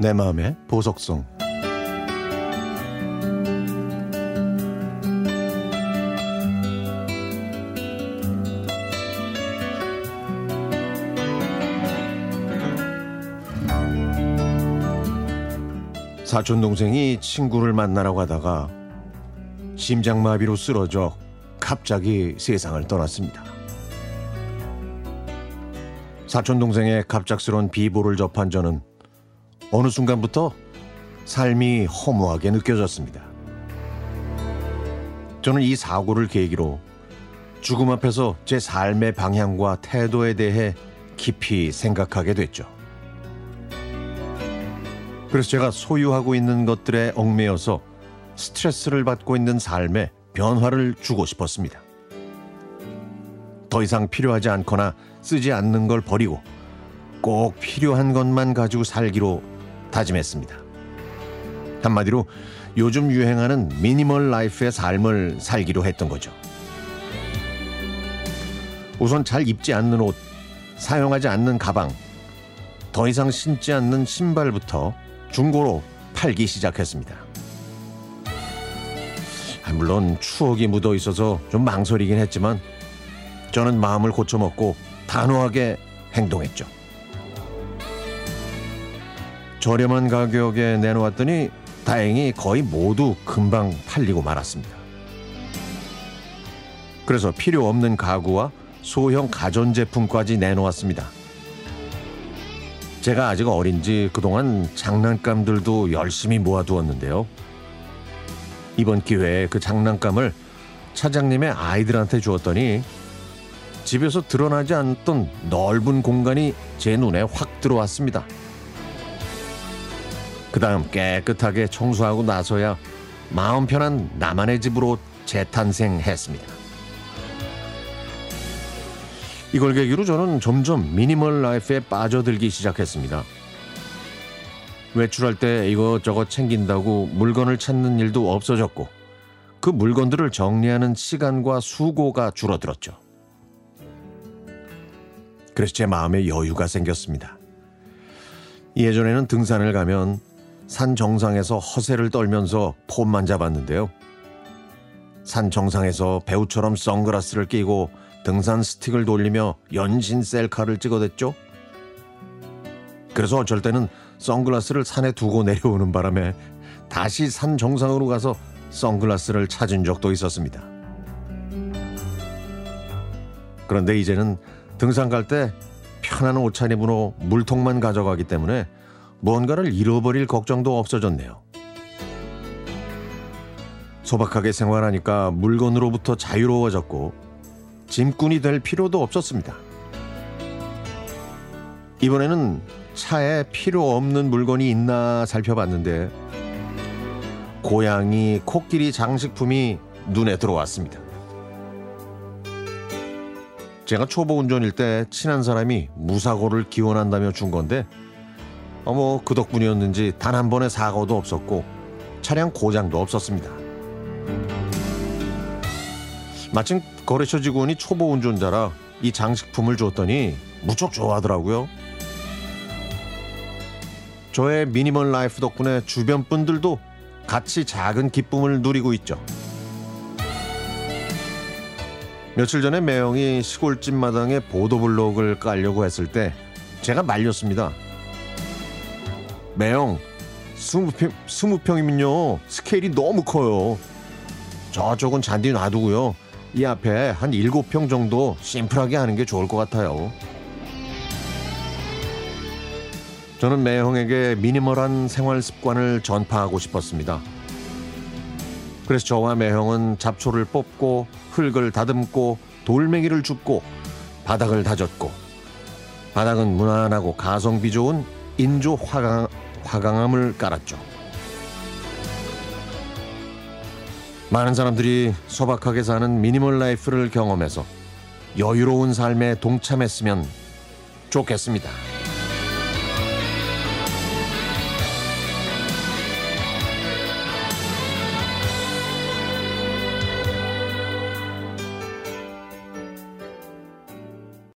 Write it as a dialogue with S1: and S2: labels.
S1: 내 마음의 보석성 사촌 동생이 친구를 만나러 가다가 심장마비로 쓰러져 갑자기 세상을 떠났습니다. 사촌 동생의 갑작스런 비보를 접한 저는 어느 순간부터 삶이 허무하게 느껴졌습니다. 저는 이 사고를 계기로 죽음 앞에서 제 삶의 방향과 태도에 대해 깊이 생각하게 됐죠. 그래서 제가 소유하고 있는 것들에 얽매여서 스트레스를 받고 있는 삶에 변화를 주고 싶었습니다. 더 이상 필요하지 않거나 쓰지 않는 걸 버리고 꼭 필요한 것만 가지고 살기로 다짐했습니다. 한마디로 요즘 유행하는 미니멀 라이프의 삶을 살기로 했던 거죠. 우선 잘 입지 않는 옷, 사용하지 않는 가방, 더 이상 신지 않는 신발부터 중고로 팔기 시작했습니다. 아, 물론 추억이 묻어 있어서 좀 망설이긴 했지만 저는 마음을 고쳐먹고 단호하게 행동했죠. 저렴한 가격에 내놓았더니 다행히 거의 모두 금방 팔리고 말았습니다. 그래서 필요 없는 가구와 소형 가전제품까지 내놓았습니다. 제가 아직 어린지 그동안 장난감들도 열심히 모아두었는데요. 이번 기회에 그 장난감을 차장님의 아이들한테 주었더니 집에서 드러나지 않던 넓은 공간이 제 눈에 확 들어왔습니다. 그 다음 깨끗하게 청소하고 나서야 마음 편한 나만의 집으로 재탄생했습니다. 이걸 계기로 저는 점점 미니멀 라이프에 빠져들기 시작했습니다. 외출할 때 이것저것 챙긴다고 물건을 찾는 일도 없어졌고 그 물건들을 정리하는 시간과 수고가 줄어들었죠. 그래서 제 마음에 여유가 생겼습니다. 예전에는 등산을 가면 산 정상에서 허세를 떨면서 폼만 잡았는데요. 산 정상에서 배우처럼 선글라스를 끼고 등산 스틱을 돌리며 연신 셀카를 찍어댔죠. 그래서 어쩔 때는 선글라스를 산에 두고 내려오는 바람에 다시 산 정상으로 가서 선글라스를 찾은 적도 있었습니다. 그런데 이제는 등산 갈 때 편한 옷차림으로 물통만 가져가기 때문에 뭔가를 잃어버릴 걱정도 없어졌네요. 소박하게 생활하니까 물건으로부터 자유로워졌고 짐꾼이 될 필요도 없었습니다. 이번에는 차에 필요 없는 물건이 있나 살펴봤는데 고양이, 코끼리 장식품이 눈에 들어왔습니다. 제가 초보 운전일 때 친한 사람이 무사고를 기원한다며 준 건데 어머 그 덕분이었는지 단 한 번의 사고도 없었고 차량 고장도 없었습니다. 마침 거래처 직원이 초보 운전자라 이 장식품을 줬더니 무척 좋아하더라고요. 저의 미니멀 라이프 덕분에 주변 분들도 같이 작은 기쁨을 누리고 있죠. 며칠 전에 매형이 시골집 마당에 보도블록을 깔려고 했을 때 제가 말렸습니다. 매형, 20평, 20평이면요. 스케일이 너무 커요. 저쪽은 잔디 놔두고요. 이 앞에 한 7평 정도 심플하게 하는 게 좋을 것 같아요. 저는 매형에게 미니멀한 생활 습관을 전파하고 싶었습니다. 그래서 저와 매형은 잡초를 뽑고 흙을 다듬고 돌멩이를 줍고 바닥을 다졌고 바닥은 무난하고 가성비 좋은 인조 화강, 화강암을 깔았죠. 많은 사람들이 소박하게 사는 미니멀 라이프를 경험해서 여유로운 삶에 동참했으면 좋겠습니다.